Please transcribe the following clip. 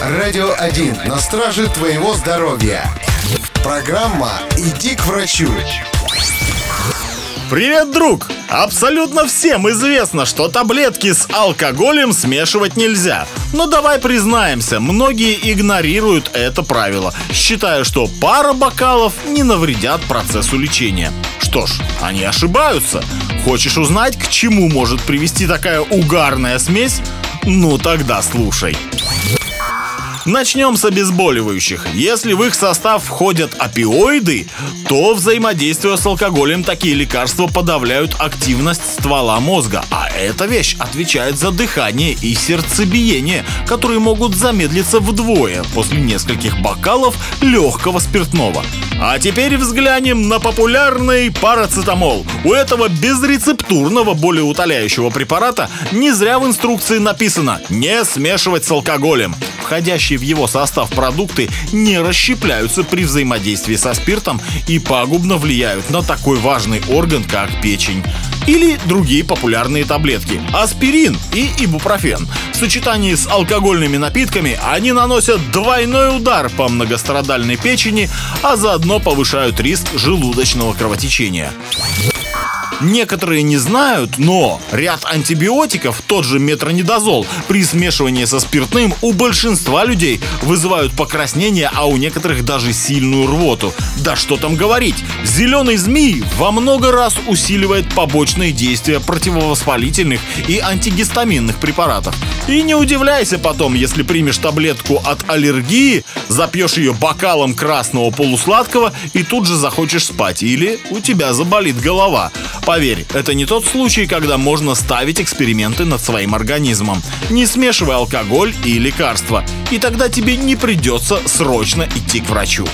Радио 1 на страже твоего здоровья. Программа «Иди к врачу». Привет, друг! Абсолютно всем известно, что таблетки с алкоголем смешивать нельзя. Но давай признаемся, многие игнорируют это правило, считая, что пара бокалов не навредят процессу лечения. Что ж, они ошибаются. Хочешь узнать, к чему может привести такая угарная смесь? Ну тогда слушай. Начнем с обезболивающих. Если в их состав входят опиоиды, то взаимодействуя с алкоголем такие лекарства подавляют активность ствола мозга, а эта вещь отвечает за дыхание и сердцебиение, которые могут замедлиться вдвое после нескольких бокалов легкого спиртного. А теперь взглянем на популярный парацетамол. У этого безрецептурного болеутоляющего препарата не зря в инструкции написано «не смешивать с алкоголем». Входящие в его состав продукты не расщепляются при взаимодействии со спиртом и пагубно влияют на такой важный орган, как печень или другие популярные таблетки – аспирин и ибупрофен. В сочетании с алкогольными напитками они наносят двойной удар по многострадальной печени, а заодно повышают риск желудочного кровотечения. Некоторые не знают, но ряд антибиотиков, тот же метронидозол, при смешивании со спиртным у большинства людей вызывают покраснение, а у некоторых даже сильную рвоту. Да что там говорить, зеленый змей во много раз усиливает побочные действия противовоспалительных и антигистаминных препаратов. И не удивляйся потом, если примешь таблетку от аллергии, запьешь ее бокалом красного полусладкого и тут же захочешь спать, или у тебя заболит голова. Поверь, это не тот случай, когда можно ставить эксперименты над своим организмом. Не смешивай алкоголь и лекарства, и тогда тебе не придется срочно идти к врачу.